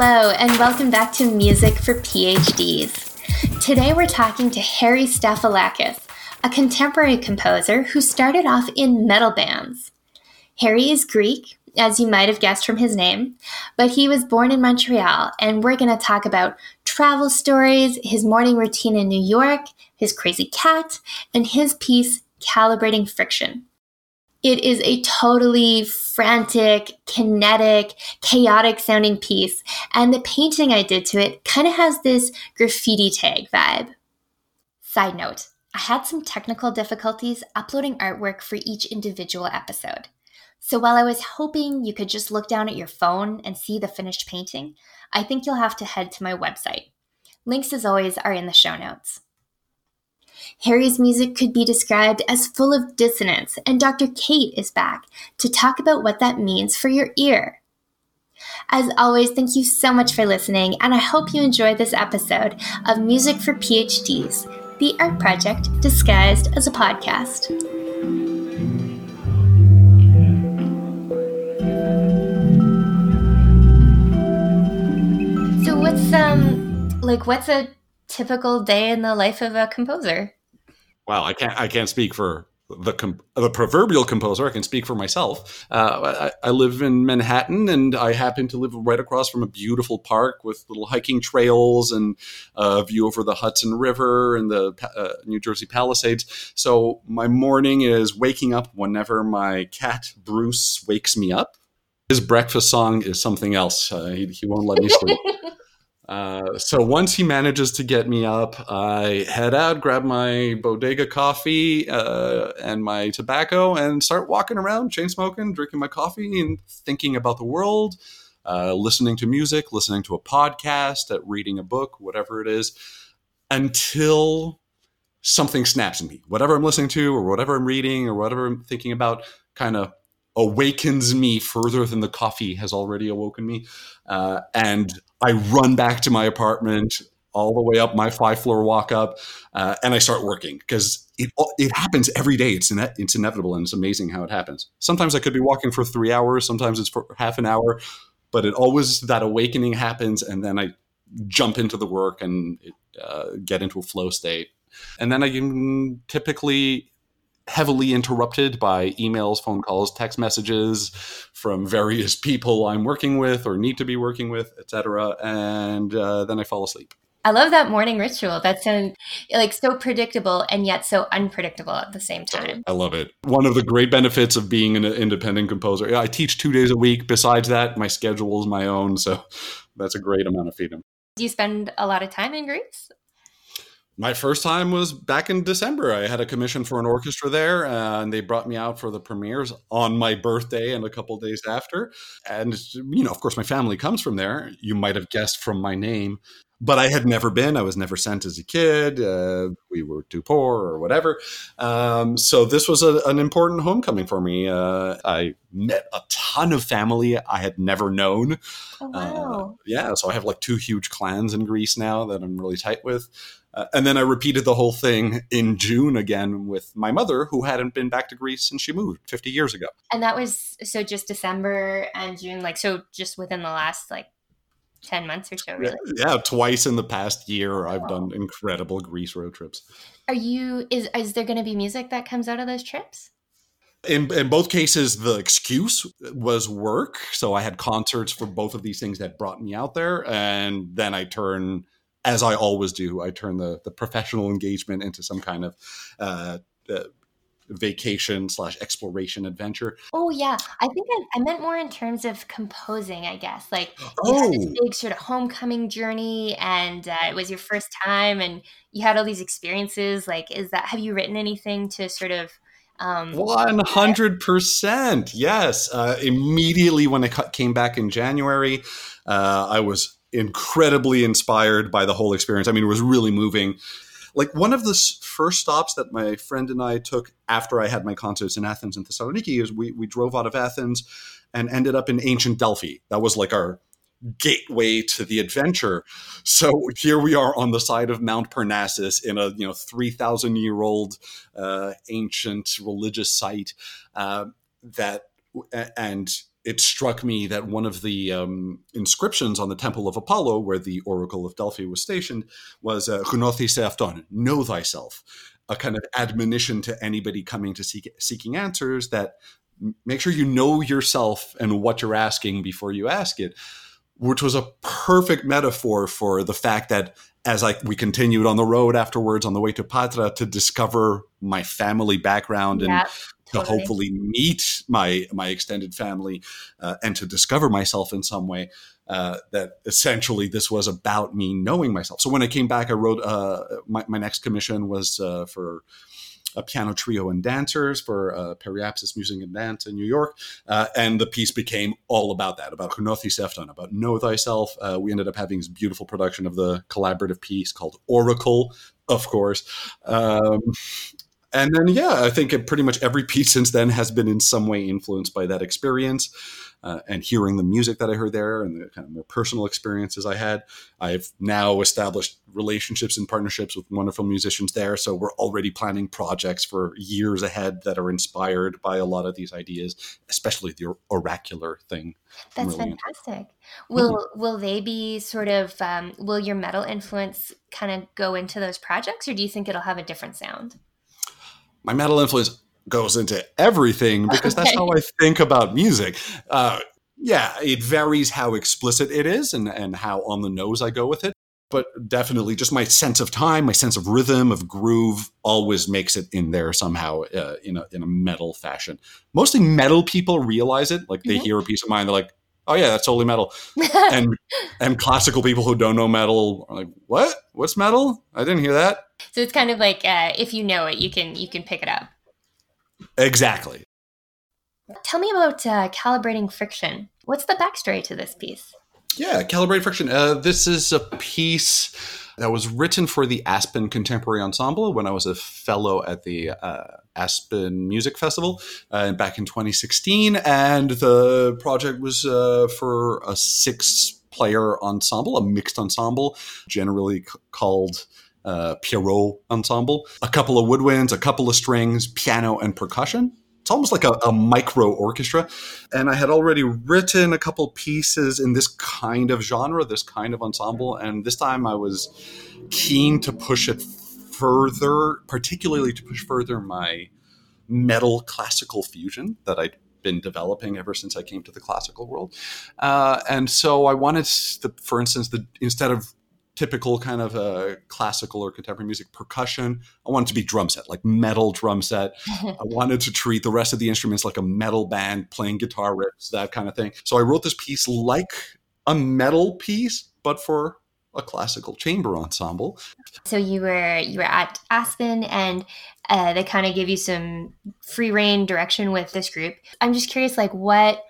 Hello, and welcome back to Music for PhDs. Today we're talking to Harry Stafylakis, a contemporary composer who started off in metal bands. Harry is Greek, as you might have guessed from his name, but he was born in Montreal, and we're going to talk about travel stories, his morning routine in New York, his crazy cat, and his piece, Calibrating Friction. It is a totally frantic, kinetic, chaotic sounding piece, and the painting I did to it kind of has this graffiti tag vibe. Side note I had some technical difficulties uploading artwork for each individual episode. So while I was hoping you could just look down at your phone and see the finished painting, I think you'll have to head to my website. Links, as always, are in the show notes. Harry's music could be described as full of dissonance, and Dr. Kate is back to talk about what that means for your ear. As always, thank you so much for listening, and I hope you enjoyed this episode of Music for PhDs, the art project disguised as a podcast. So what's um like what's a typical day in the life of a composer? Well, I can't I can't speak for the com- the proverbial composer. I can speak for myself. Uh, I, I, live in Manhattan, and I happen to live right across from a beautiful park with little hiking trails and a view over the Hudson River and the uh, New Jersey Palisades. So my morning is waking up whenever my cat Bruce wakes me up. His breakfast song is something else. Uh, he, he won't let me sleep. Uh, so once he manages to get me up, I head out, grab my bodega coffee uh, and my tobacco, and start walking around, chain smoking, drinking my coffee, and thinking about the world, uh, listening to music, listening to a podcast, uh, reading a book, whatever it is, until something snaps in me. Whatever I'm listening to, or whatever I'm reading, or whatever I'm thinking about, kind of awakens me further than the coffee has already awoken me, uh, and I run back to my apartment all the way up my five floor walk up, uh, and I start working because it it happens every day. It's ine- it's inevitable, and it's amazing how it happens. Sometimes I could be walking for three hours, sometimes it's for half an hour, but it always that awakening happens, and then I jump into the work and uh, get into a flow state, and then I can typically heavily interrupted by emails, phone calls, text messages from various people I'm working with or need to be working with, etc. And uh, then I fall asleep. I love that morning ritual. That sounds like so predictable and yet so unpredictable at the same time. I love it. One of the great benefits of being an independent composer. I teach two days a week. Besides that, my schedule is my own. So that's a great amount of freedom. Do you spend a lot of time in Greece? My first time was back in December. I had a commission for an orchestra there, uh, and they brought me out for the premieres on my birthday and a couple days after. And you know, of course, my family comes from there. You might have guessed from my name, but I had never been. I was never sent as a kid. Uh, we were too poor or whatever. Um, so this was a, an important homecoming for me. Uh, I met a ton of family I had never known. Oh, wow. Uh, yeah, so I have like two huge clans in Greece now that I'm really tight with. Uh, and then I repeated the whole thing in June again with my mother, who hadn't been back to Greece since she moved 50 years ago. And that was so just December and June, like so just within the last like 10 months or so, really? Yeah, yeah twice in the past year, I've done incredible Greece road trips. Are you, is, is there going to be music that comes out of those trips? In, in both cases, the excuse was work. So I had concerts for both of these things that brought me out there. And then I turn as I always do, I turn the the professional engagement into some kind of uh, uh, vacation slash exploration adventure. Oh yeah, I think I, I, meant more in terms of composing. I guess like you oh. had this oh. big sort of homecoming journey, and uh, it was your first time, and you had all these experiences. Like, is that have you written anything to sort of um, One hundred percent, yes. Uh, immediately when I came back in January, uh, I was incredibly inspired by the whole experience. I mean, it was really moving. Like one of the first stops that my friend and I took after I had my concerts in Athens and Thessaloniki is we, we drove out of Athens and ended up in ancient Delphi. That was like our gateway to the adventure. So here we are on the side of Mount Parnassus in a you know three thousand year old uh, ancient religious site uh, that and it struck me that one of the um, inscriptions on the Temple of Apollo, where the Oracle of Delphi was stationed, was uh, know thyself, a kind of admonition to anybody coming to seek, seeking answers that make sure you know yourself and what you're asking before you ask it, which was a perfect metaphor for the fact that as I we continued on the road afterwards on the way to Patra to discover my family background and to hopefully meet my my extended family uh, and to discover myself in some way. Uh, that essentially this was about me knowing myself. So when I came back, I wrote uh, my, my next commission was uh, for a piano trio and dancers for uh, Periapsis Music and Dance in New York. Uh, and the piece became all about that, about Gnothi Seauton, about Know Thyself. Uh, we ended up having this beautiful production of the collaborative piece called Oracle, of course. Um, and then yeah i think pretty much every piece since then has been in some way influenced by that experience uh, and hearing the music that i heard there and the kind of more personal experiences i had. I've now established relationships and partnerships with wonderful musicians there so we're already planning projects for years ahead that are inspired by a lot of these ideas especially the oracular thing. That's really fantastic. will mm-hmm. will they be sort of um, will your metal influence kind of go into those projects or do you think it'll have a different sound my metal influence goes into everything because okay. that's how I think about music. Uh, yeah, it varies how explicit it is and, and how on the nose I go with it. But definitely, just my sense of time, my sense of rhythm, of groove, always makes it in there somehow uh, in a in a metal fashion. Mostly metal people realize it, like they mm-hmm. hear a piece of mine, they're like, "Oh yeah, that's totally metal." and and classical people who don't know metal are like, "What? What's metal? I didn't hear that." So it's kind of like uh, if you know it, you can you can pick it up. Exactly. Tell me about uh, calibrating friction. What's the backstory to this piece? Yeah, calibrate friction. Uh, this is a piece that was written for the Aspen Contemporary Ensemble when I was a fellow at the uh, Aspen Music Festival uh, back in 2016, and the project was uh, for a six-player ensemble, a mixed ensemble, generally c- called uh, Pierrot ensemble, a couple of woodwinds, a couple of strings, piano, and percussion. It's almost like a, a, micro orchestra. And I had already written a couple pieces in this kind of genre, this kind of ensemble. And this time I was keen to push it further, particularly to push further my metal classical fusion that I'd been developing ever since I came to the classical world. Uh, and so I wanted, for instance, the, instead of typical kind of uh, classical or contemporary music percussion. I wanted to be drum set, like metal drum set. I wanted to treat the rest of the instruments like a metal band playing guitar riffs, that kind of thing. So I wrote this piece like a metal piece, but for a classical chamber ensemble. So you were you were at Aspen, and uh, they kind of give you some free reign direction with this group. I'm just curious, like what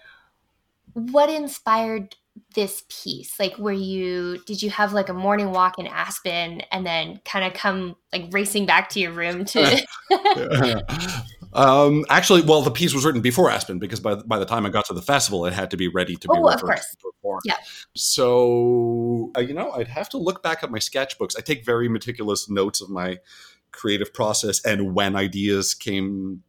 what inspired this piece? Like, were you, did you have like a morning walk in Aspen and then kind of come like racing back to your room to? um, actually, well, the piece was written before Aspen because by, by the time I got to the festival, it had to be ready to be oh, of course. performed. Yeah. So, uh, you know, I'd have to look back at my sketchbooks. I take very meticulous notes of my creative process and when ideas came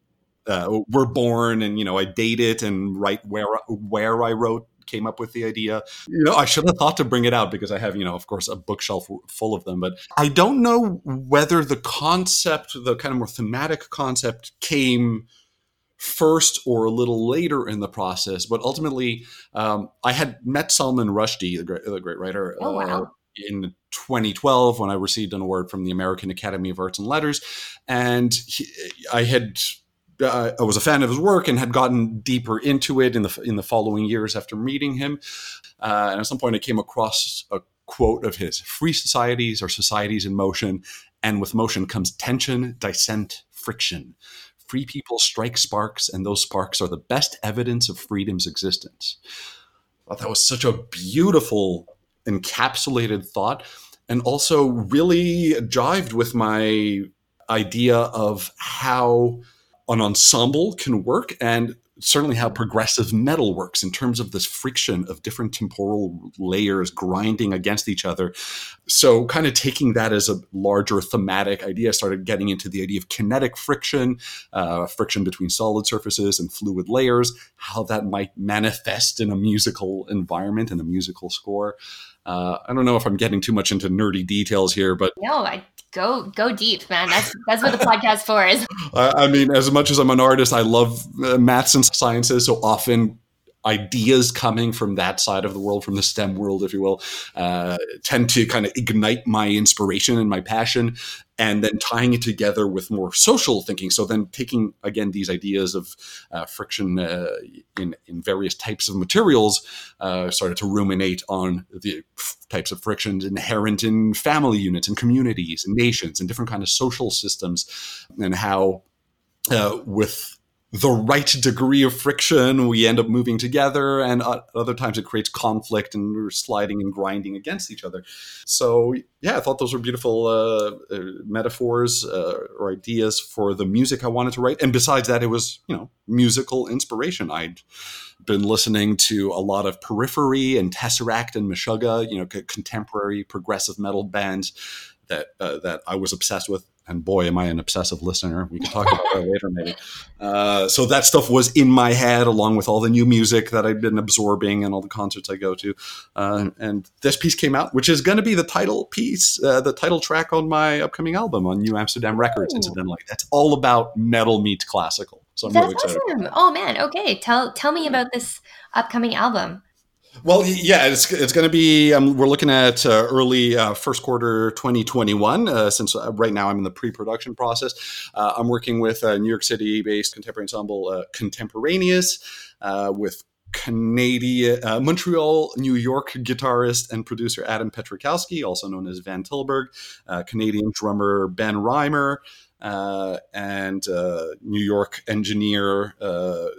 uh, were born and you know i date it and write where where i wrote came up with the idea. You know, I should have thought to bring it out because I have, you know, of course, a bookshelf full of them. But I don't know whether the concept, the kind of more thematic concept, came first or a little later in the process. But ultimately, um, I had met Salman Rushdie, the great, the great writer. Oh, wow. Uh, in 2012, when I received an award from the American Academy of Arts and Letters, and he, I had uh, I was a fan of his work and had gotten deeper into it in the in the following years after meeting him. Uh, and at some point, I came across a quote of his: "Free societies are societies in motion, and with motion comes tension, dissent, friction. Free people strike sparks, and those sparks are the best evidence of freedom's existence." I that was such a beautiful encapsulated thought, and also really jived with my idea of how an ensemble can work and certainly how progressive metal works in terms of this friction of different temporal layers grinding against each other. So, kind of taking that as a larger thematic idea, started getting into the idea of kinetic friction, uh, friction between solid surfaces and fluid layers, how that might manifest in a musical environment and a musical score. Uh, I don't know if I'm getting too much into nerdy details here, but no, I go go deep, man. That's that's what the podcast for is. I mean, as much as I'm an artist, I love uh, maths and sciences. So often ideas coming from that side of the world, from the STEM world, if you will, uh, tend to kind of ignite my inspiration and my passion, and then tying it together with more social thinking. So then taking again these ideas of uh, friction uh, in in various types of materials, uh, started to ruminate on the types of frictions inherent in family units and communities and nations and different kind of social systems, and how uh, with the right degree of friction, we end up moving together, and other times it creates conflict and we're sliding and grinding against each other. So, yeah, I thought those were beautiful uh, uh, metaphors uh, or ideas for the music I wanted to write. And besides that, it was, you know, musical inspiration. I'd been listening to a lot of Periphery and Tesseract and Meshuggah, you know, contemporary progressive metal bands that uh, that I was obsessed with and boy, am I an obsessive listener. We can talk about that later, maybe. Uh, so that stuff was in my head, along with all the new music that I've been absorbing and all the concerts I go to. Uh, and this piece came out, which is going to be the title piece, uh, the title track on my upcoming album on New Amsterdam Records. Ooh. Incidentally, that's all about metal meets classical. So I'm that's really excited. Awesome. Oh man, okay. Tell tell me about this upcoming album. Well, yeah, it's, it's going to be. Um, we're looking at uh, early uh, first quarter 2021. Uh, since uh, right now I'm in the pre-production process, uh, I'm working with a New York City-based contemporary ensemble, uh, Contemporaneous, with Canadian, Montreal, New York guitarist and producer Adam Petrikowski, also known as Van Tilburg, Canadian drummer Ben Reimer. and New York engineer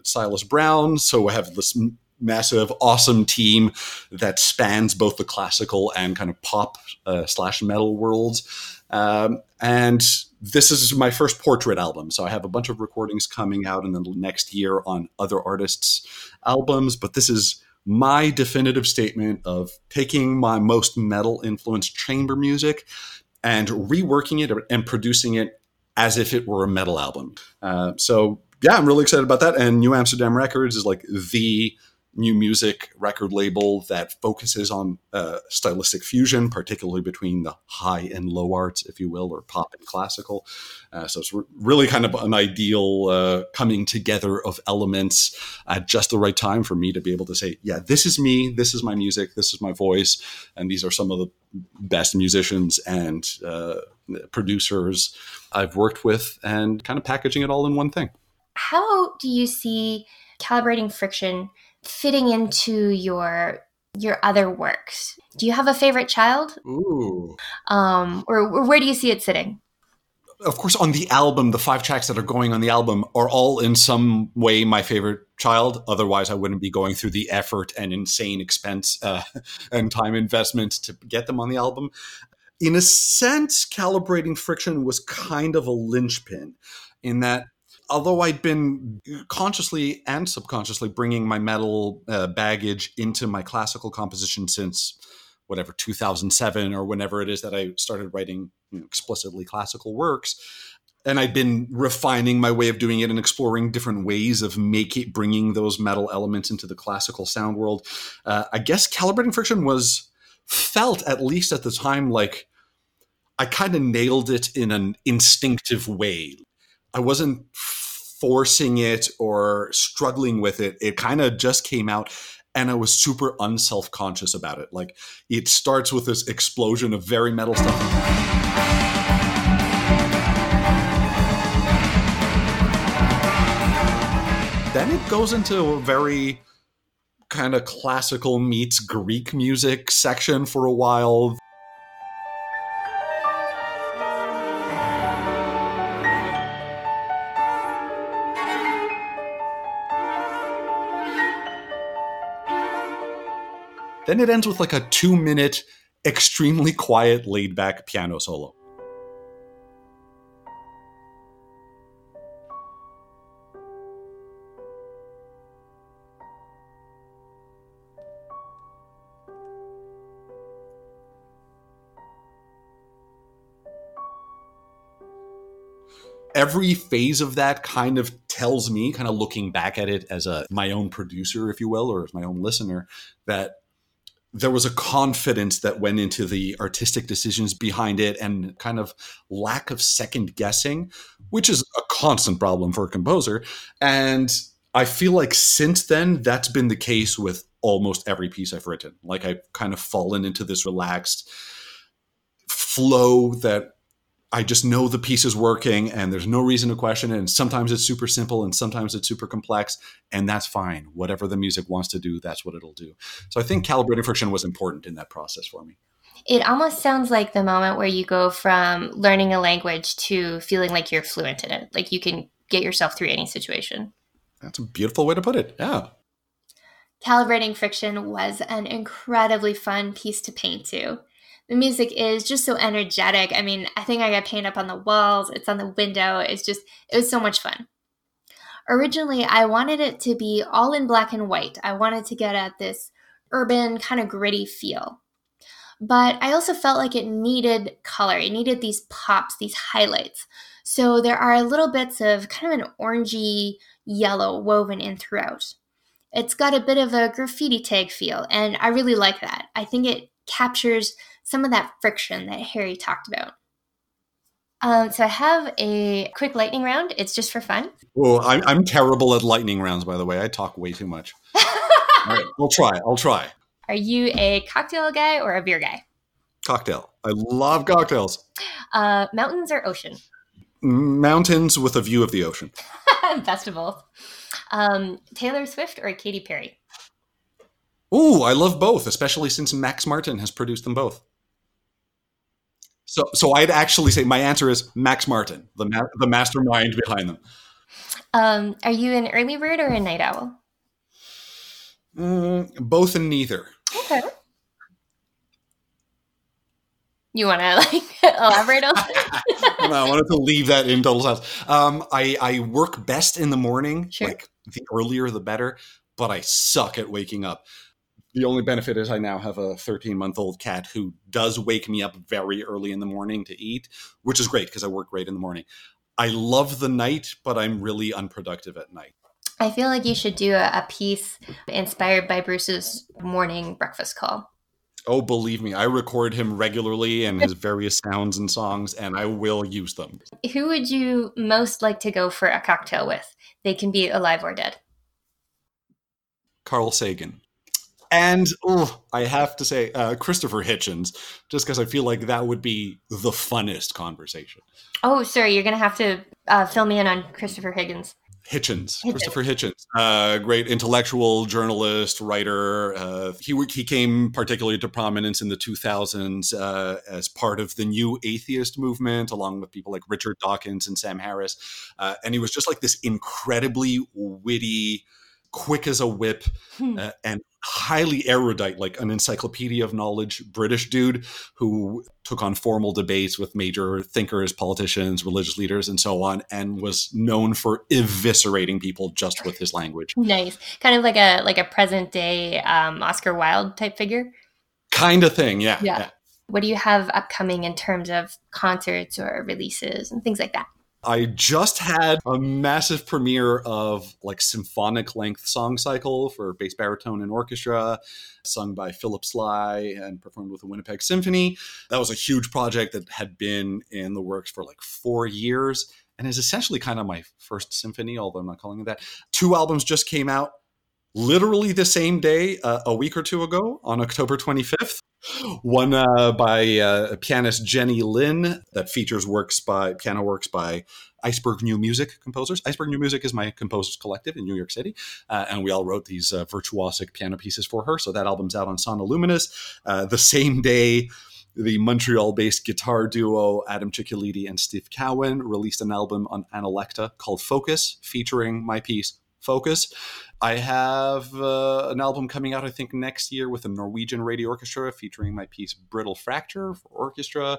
Silas Brown. So I have this massive, awesome team that spans both the classical and kind of pop uh, slash metal worlds. Um, and this is my first portrait album. So I have a bunch of recordings coming out in the next year on other artists' albums, but this is my definitive statement of taking my most metal influenced chamber music and reworking it and producing it as if it were a metal album. Uh, so yeah, I'm really excited about that. And New Amsterdam Records is like the new music record label that focuses on uh, stylistic fusion, particularly between the high and low arts, if you will, or pop and classical. Uh, so it's re- really kind of an ideal uh, coming together of elements at just the right time for me to be able to say, yeah, this is me, this is my music, this is my voice, and these are some of the best musicians and uh, producers I've worked with, and kind of packaging it all in one thing. How do you see calibrating friction? Fitting into your your other works. Do you have a favorite child? Ooh. Um, or, or where do you see it sitting? Of course, on the album, the five tracks that are going on the album are all in some way my favorite child. Otherwise, I wouldn't be going through the effort and insane expense uh, and time investment to get them on the album. In a sense, calibrating friction was kind of a linchpin in that although I'd been consciously and subconsciously bringing my metal uh, baggage into my classical composition since whatever 2007 or whenever it is that I started writing you know, explicitly classical works, and I'd been refining my way of doing it and exploring different ways of making bringing those metal elements into the classical sound world. Uh, I guess calibrating friction was felt at least at the time like I kind of nailed it in an instinctive way. I wasn't forcing it or struggling with it. It kind of just came out and I was super unself conscious about it. Like it starts with this explosion of very metal stuff. Then it goes into a very kind of classical meets Greek music section for a while. Then it ends with like a two minute, extremely quiet, laid back piano solo. every phase of that kind of tells me kind of looking back at it as a my own producer if you will or as my own listener that there was a confidence that went into the artistic decisions behind it and kind of lack of second guessing, which is a constant problem for a composer. And I feel like since then, that's been the case with almost every piece I've written. Like I've kind of fallen into this relaxed flow that I just know the piece is working and there's no reason to question it. And sometimes it's super simple and sometimes it's super complex, and that's fine. Whatever the music wants to do, that's what it'll do. So I think calibrating friction was important in that process for me. It almost sounds like the moment where you go from learning a language to feeling like you're fluent in it, like you can get yourself through any situation. That's a beautiful way to put it. Yeah. Calibrating Friction was an incredibly fun piece to paint to the music is just so energetic. I mean, I think I got paint up on the walls, it's on the window. It's just, it was so much fun. Originally, I wanted it to be all in black and white. I wanted to get at this urban, kind of gritty feel. But I also felt like it needed color. It needed these pops, these highlights. So there are little bits of kind of an orangey yellow woven in throughout. It's got a bit of a graffiti tag feel, and I really like that. I think it captures some of that friction that Harry talked about. Um, so I have a quick lightning round. It's just for fun. Oh, I'm, I'm terrible at lightning rounds, by the way. I talk way too much. All right, I'll try. I'll try. Are you a cocktail guy or a beer guy? Cocktail. I love cocktails. Uh, mountains or ocean? Mountains with a view of the ocean. Best of both. Um, Taylor Swift or Katy Perry? Ooh, I love both, especially since Max Martin has produced them both. So, so I'd actually say my answer is Max Martin, the ma- the mastermind behind them. Um, are you an early bird or a night owl? Mm, both and neither. Okay. You want to like elaborate on that? I wanted to leave that in total silence. Um, I I work best in the morning. Sure. Like the earlier the better, but I suck at waking up the only benefit is I now have a 13 month old cat who does wake me up very early in the morning to eat, which is great because I work great in the morning. I love the night, but I'm really unproductive at night. I feel like you should do a, a piece inspired by Bruce's morning breakfast call. Oh, believe me, I record him regularly and his various sounds and songs, and I will use them. Who would you most like to go for a cocktail with? They can be alive or dead. Carl Sagan. And oh, I have to say, uh, Christopher Hitchens, just because I feel like that would be the funnest conversation. Oh, sorry, you're going to have to uh, fill me in on Christopher Higgins. Hitchens, Hitchens. Christopher Hitchens, uh, great intellectual journalist, writer. Uh, he he came particularly to prominence in the 2000s uh, as part of the new atheist movement, along with people like Richard Dawkins and Sam Harris. Uh, and he was just like this incredibly witty, quick as a whip, hmm. uh, and highly erudite, like an encyclopedia of knowledge British dude who took on formal debates with major thinkers, politicians, religious leaders, and so on, and was known for eviscerating people just with his language. Nice, kind of like a like a present day um, Oscar Wilde type figure. Kind of thing, yeah. yeah. yeah. What do you have upcoming in terms of concerts or releases and things like that? I just had a massive premiere of like symphonic length song cycle for bass baritone and orchestra, sung by Philippe Sly and performed with the Winnipeg Symphony. That was a huge project that had been in the works for like four years and is essentially kind of my first symphony, although I'm not calling it that. Two albums just came out literally the same day, uh, a week or two ago, on October 25th. One uh, by uh, pianist Jenny Lin that features works by piano works by Iceberg New Music composers. Iceberg New Music is my composers collective in New York City, uh, and we all wrote these uh, virtuosic piano pieces for her. So that album's out on Sono Luminus. Uh, the same day, the Montreal-based guitar duo Adam Cicchillitti and Steve Cowan released an album on Analekta called Focus, featuring my piece Focus. I have uh, an album coming out, I think, next year with a Norwegian radio orchestra featuring my piece Brittle Fracture for orchestra.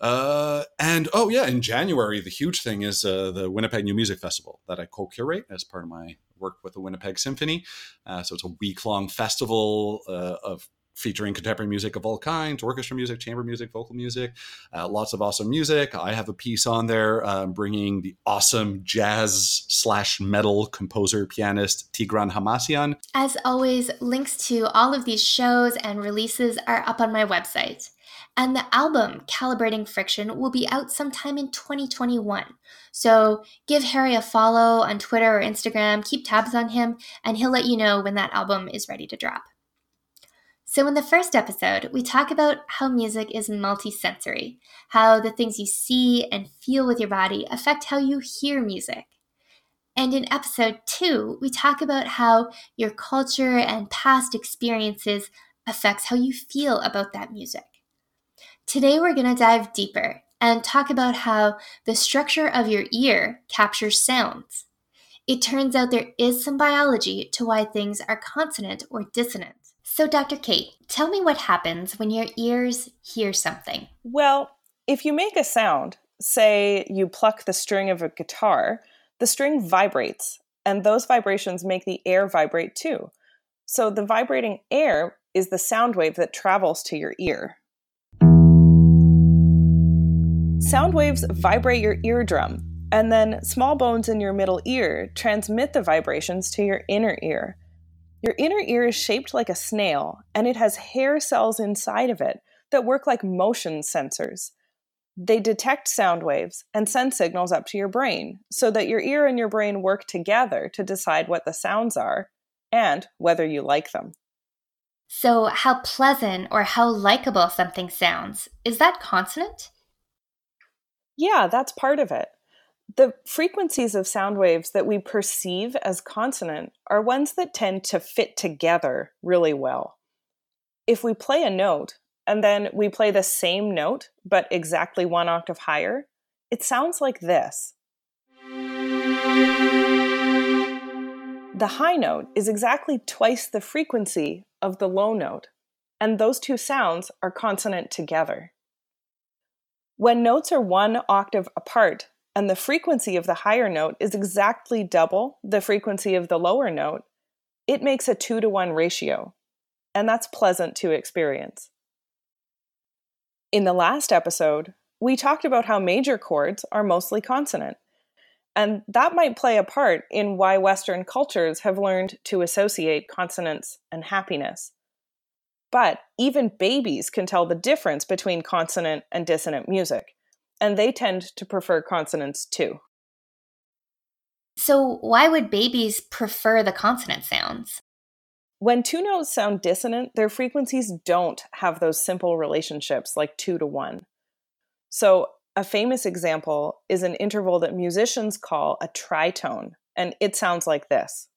Uh, and oh, yeah, in January, the huge thing is uh, the Winnipeg New Music Festival that I co curate as part of my work with the Winnipeg Symphony. Uh, so it's a week long festival uh, of featuring contemporary music of all kinds orchestra music chamber music vocal music uh, lots of awesome music i have a piece on there uh, bringing the awesome jazz slash metal composer pianist tigran hamasyan as always links to all of these shows and releases are up on my website and the album Calibrating Friction will be out sometime in 2021. So give Harry a follow on Twitter or Instagram, keep tabs on him, and he'll let you know when that album is ready to drop. So, in the first episode, we talk about how music is multisensory, how the things you see and feel with your body affect how you hear music. And in episode two, we talk about how your culture and past experiences affects how you feel about that music. Today, we're going to dive deeper and talk about how the structure of your ear captures sounds. It turns out there is some biology to why things are consonant or dissonant. So, Dr. Kate, tell me what happens when your ears hear something. Well, if you make a sound, say you pluck the string of a guitar, the string vibrates, and those vibrations make the air vibrate too. So, the vibrating air is the sound wave that travels to your ear. Sound waves vibrate your eardrum, and then small bones in your middle ear transmit the vibrations to your inner ear. Your inner ear is shaped like a snail, and it has hair cells inside of it that work like motion sensors. They detect sound waves and send signals up to your brain so that your ear and your brain work together to decide what the sounds are and whether you like them. So, how pleasant or how likable something sounds, is that consonant? Yeah, that's part of it. The frequencies of sound waves that we perceive as consonant are ones that tend to fit together really well. If we play a note and then we play the same note but exactly one octave higher, it sounds like this. The high note is exactly twice the frequency of the low note, and those two sounds are consonant together. When notes are one octave apart, and the frequency of the higher note is exactly double the frequency of the lower note, it makes a two to one ratio, and that's pleasant to experience. In the last episode, we talked about how major chords are mostly consonant, and that might play a part in why Western cultures have learned to associate consonance and happiness. But even babies can tell the difference between consonant and dissonant music and they tend to prefer consonants too. So, why would babies prefer the consonant sounds? When two notes sound dissonant, their frequencies don't have those simple relationships like two to one. So, a famous example is an interval that musicians call a tritone, and it sounds like this.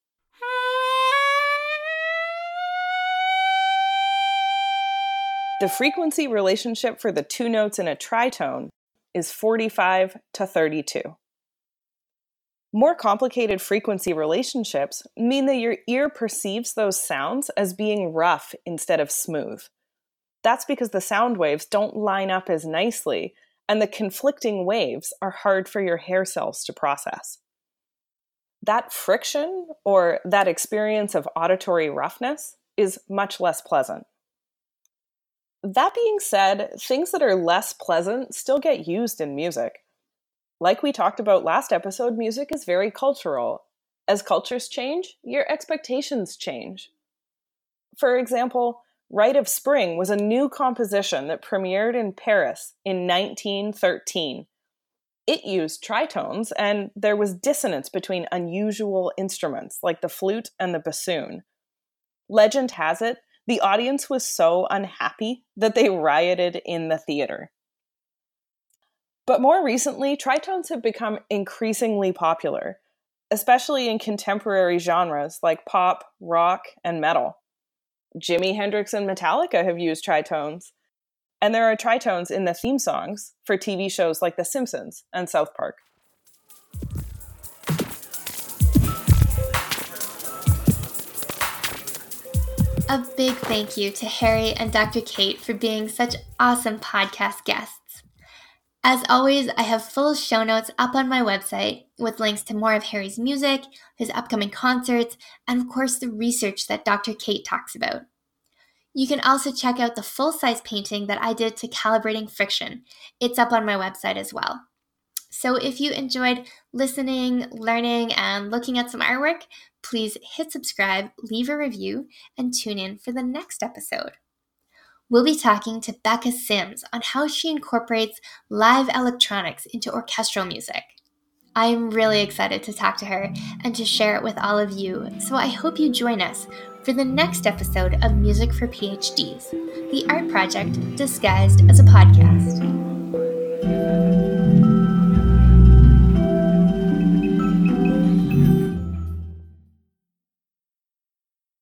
The frequency relationship for the two notes in a tritone is 45 to 32. More complicated frequency relationships mean that your ear perceives those sounds as being rough instead of smooth. That's because the sound waves don't line up as nicely, and the conflicting waves are hard for your hair cells to process. That friction, or that experience of auditory roughness, is much less pleasant. That being said, things that are less pleasant still get used in music. Like we talked about last episode, music is very cultural. As cultures change, your expectations change. For example, Rite of Spring was a new composition that premiered in Paris in 1913. It used tritones, and there was dissonance between unusual instruments like the flute and the bassoon. Legend has it the audience was so unhappy that they rioted in the theater. But more recently, tritones have become increasingly popular, especially in contemporary genres like pop, rock, and metal. Jimi Hendrix and Metallica have used tritones, and there are tritones in the theme songs for TV shows like The Simpsons and South Park. A big thank you to Harry and Dr. Kate for being such awesome podcast guests. As always, I have full show notes up on my website with links to more of Harry's music, his upcoming concerts, and of course the research that Dr. Kate talks about. You can also check out the full size painting that I did to Calibrating Friction. It's up on my website as well. So if you enjoyed listening, learning, and looking at some artwork, please hit subscribe, leave a review, and tune in for the next episode. We'll be talking to Becca Sims on how she incorporates live electronics into orchestral music. I'm really excited to talk to her and to share it with all of you, so I hope you join us for the next episode of Music for PhDs, the art project disguised as a podcast.